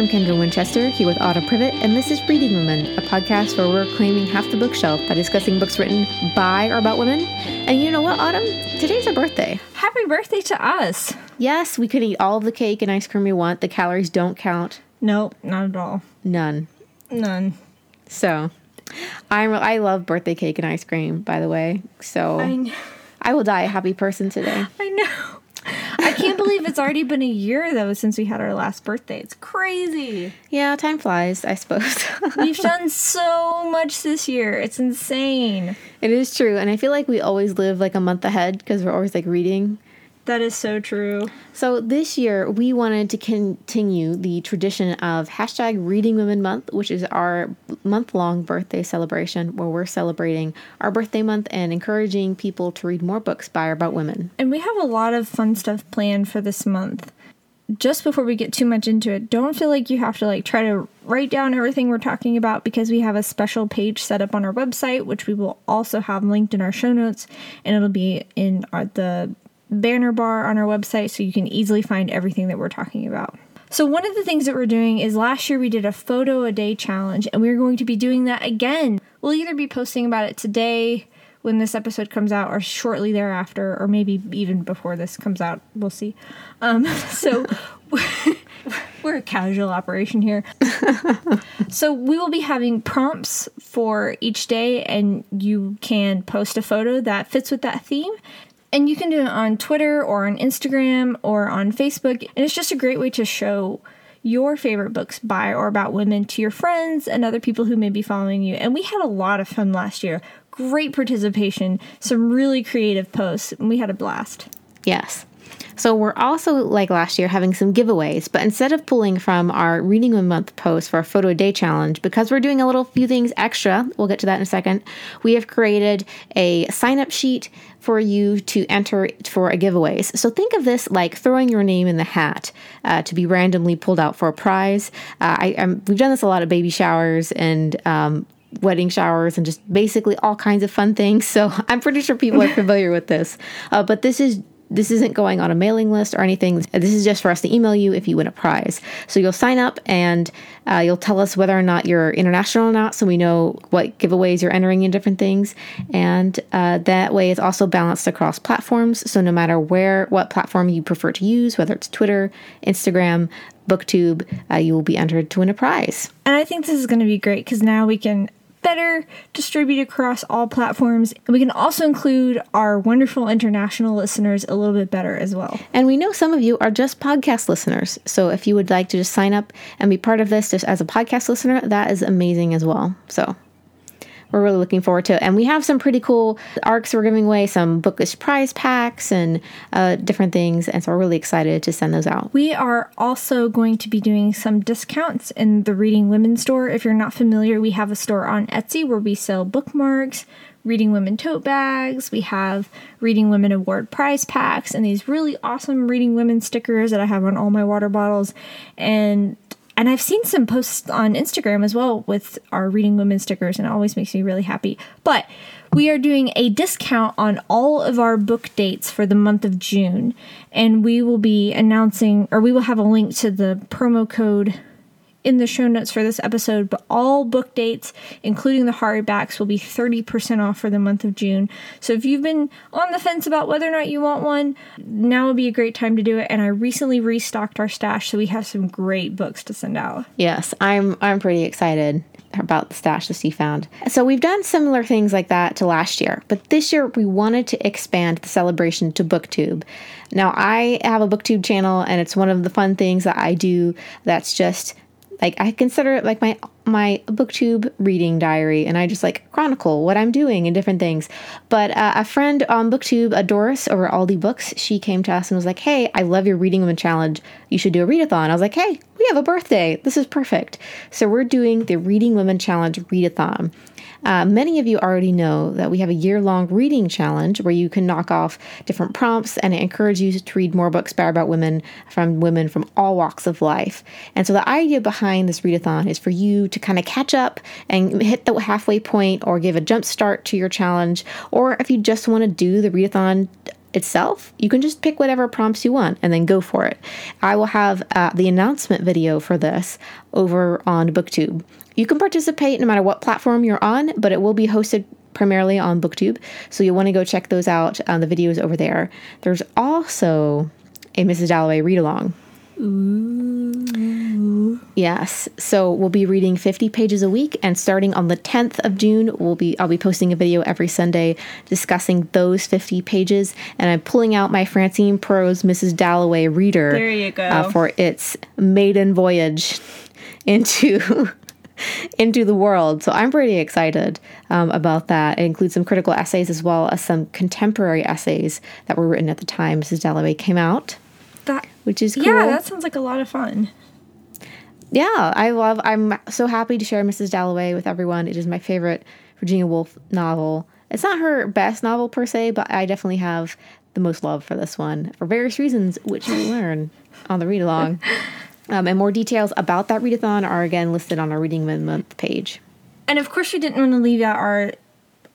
I'm Kendra Winchester here with Autumn Privett, and this is Reading Women, a podcast where we're claiming half the bookshelf by discussing books written by or about women. And you know what, Autumn? Today's our birthday. Happy birthday to us. Yes, we could eat all of the cake and ice cream we want. The calories don't count. Nope, not at all. None. None. So, I'm I love birthday cake and ice cream. By the way, so I, I will die a happy person today. I know. I can't believe it's already been a year though since we had our last birthday. It's crazy. Yeah, time flies. I suppose. We've done so much this year. It's insane. it is true, and I feel like we always live like a month ahead because we're always like reading. That is so true. So this year we wanted to continue the tradition of hashtag Reading Women Month, which is our month-long birthday celebration where we're celebrating our birthday month and encouraging people to read more books by or about women. And we have a lot of fun stuff planned for this month. Just before we get too much into it, don't feel like you have to like try to write down everything we're talking about because we have a special page set up on our website, which we will also have linked in our show notes, and it'll be in our, the banner bar on our website so you can easily find everything that we're talking about. So, one of the things that we're doing is last year we did a photo a day challenge, and we're going to be doing that again. We'll either be posting about it today when this episode comes out, or shortly thereafter, or maybe even before this comes out. We'll see. Um, so, we're a casual operation here. so, we will be having prompts for each day, and you can post a photo that fits with that theme. And you can do it on Twitter or on Instagram or on Facebook. And it's just a great way to show your favorite books by or about women to your friends and other people who may be following you. And we had a lot of fun last year. Great participation, some really creative posts, and we had a blast. Yes. So we're also like last year having some giveaways, but instead of pulling from our Reading Women Month post for our photo a day challenge, because we're doing a little few things extra, we'll get to that in a second. We have created a sign up sheet for you to enter for a giveaways. So think of this like throwing your name in the hat uh, to be randomly pulled out for a prize. Uh, I, I'm, we've done this a lot of baby showers and. Um, wedding showers and just basically all kinds of fun things. So I'm pretty sure people are familiar with this. Uh, but this is this isn't going on a mailing list or anything. This is just for us to email you if you win a prize. So you'll sign up and uh, you'll tell us whether or not you're international or not, so we know what giveaways you're entering in different things. And uh, that way, it's also balanced across platforms. So no matter where, what platform you prefer to use, whether it's Twitter, Instagram, BookTube, uh, you will be entered to win a prize. And I think this is going to be great because now we can better distribute across all platforms. And we can also include our wonderful international listeners a little bit better as well. And we know some of you are just podcast listeners. So if you would like to just sign up and be part of this just as a podcast listener, that is amazing as well. So we're really looking forward to it. And we have some pretty cool arcs we're giving away, some bookish prize packs and uh, different things. And so we're really excited to send those out. We are also going to be doing some discounts in the Reading Women store. If you're not familiar, we have a store on Etsy where we sell bookmarks. Reading Women tote bags. We have Reading Women Award prize packs and these really awesome Reading Women stickers that I have on all my water bottles. And and I've seen some posts on Instagram as well with our Reading Women stickers, and it always makes me really happy. But we are doing a discount on all of our book dates for the month of June, and we will be announcing, or we will have a link to the promo code in the show notes for this episode, but all book dates, including the hardbacks, will be 30% off for the month of June. So if you've been on the fence about whether or not you want one, now would be a great time to do it. And I recently restocked our stash, so we have some great books to send out. Yes, I'm I'm pretty excited about the stash that Steve found. So we've done similar things like that to last year, but this year we wanted to expand the celebration to BookTube. Now I have a BookTube channel and it's one of the fun things that I do that's just like I consider it like my my booktube reading diary and I just like chronicle what I'm doing and different things. But uh, a friend on booktube, a Doris over Aldi Books, she came to us and was like, "Hey, I love your reading women challenge. You should do a readathon." I was like, "Hey, we have a birthday. This is perfect." So we're doing the Reading Women Challenge readathon. Uh, many of you already know that we have a year long reading challenge where you can knock off different prompts and encourage you to read more books by about women from women from all walks of life. And so the idea behind this readathon is for you to kind of catch up and hit the halfway point or give a jump start to your challenge. Or if you just want to do the readathon itself, you can just pick whatever prompts you want and then go for it. I will have uh, the announcement video for this over on BookTube. You can participate no matter what platform you're on, but it will be hosted primarily on BookTube. So you'll want to go check those out. Uh, the videos over there. There's also a Mrs. Dalloway read along. Ooh. Yes. So we'll be reading 50 pages a week and starting on the 10th of June, we'll be I'll be posting a video every Sunday discussing those 50 pages and I'm pulling out my Francine Prose Mrs. Dalloway reader there you go. Uh, for its maiden voyage into into the world. So I'm pretty excited um, about that. It includes some critical essays as well as some contemporary essays that were written at the time Mrs. Dalloway came out. That which is cool. Yeah, that sounds like a lot of fun. Yeah, I love. I'm so happy to share Mrs. Dalloway with everyone. It is my favorite Virginia Woolf novel. It's not her best novel per se, but I definitely have the most love for this one for various reasons, which you learn on the read along. Um, and more details about that readathon are again listed on our Reading Month page. And of course, we didn't want to leave out our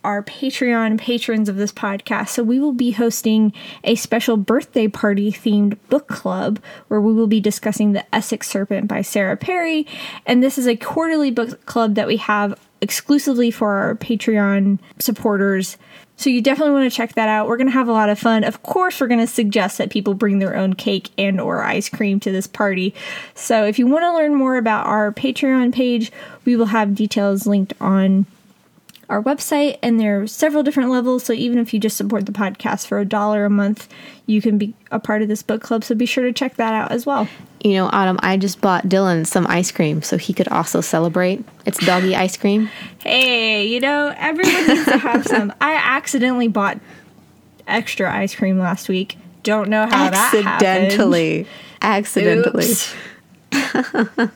our Patreon patrons of this podcast. So we will be hosting a special birthday party themed book club where we will be discussing The Essex Serpent by Sarah Perry. And this is a quarterly book club that we have exclusively for our Patreon supporters. So you definitely want to check that out. We're going to have a lot of fun. Of course, we're going to suggest that people bring their own cake and or ice cream to this party. So if you want to learn more about our Patreon page, we will have details linked on our website and there are several different levels so even if you just support the podcast for a dollar a month you can be a part of this book club so be sure to check that out as well. You know autumn i just bought dylan some ice cream so he could also celebrate. It's doggy ice cream. Hey you know everyone needs to have some. I accidentally bought extra ice cream last week. Don't know how accidentally. accidentally.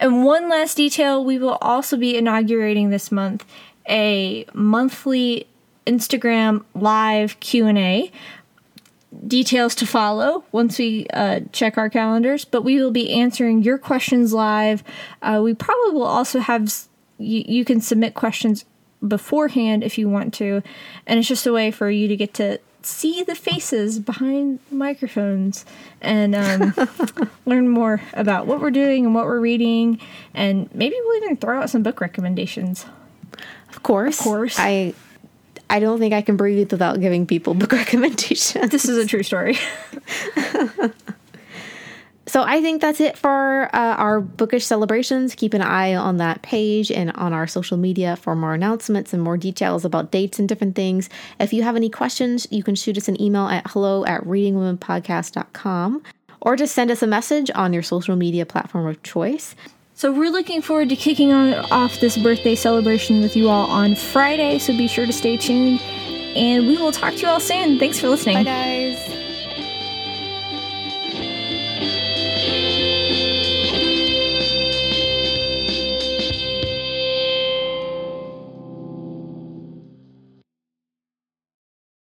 And one last detail we will also be inaugurating this month a monthly Instagram live Q&A. Details to follow once we uh, check our calendars, but we will be answering your questions live. Uh, we probably will also have you, you can submit questions beforehand if you want to, and it's just a way for you to get to see the faces behind microphones and um, learn more about what we're doing and what we're reading, and maybe we'll even throw out some book recommendations. Of course, of course. I I don't think I can breathe without giving people book recommendations. This is a true story. so I think that's it for uh, our bookish celebrations. Keep an eye on that page and on our social media for more announcements and more details about dates and different things. If you have any questions, you can shoot us an email at hello at readingwomenpodcast.com or just send us a message on your social media platform of choice. So we're looking forward to kicking off this birthday celebration with you all on Friday, so be sure to stay tuned. And we will talk to you all soon. Thanks for listening. Bye, guys.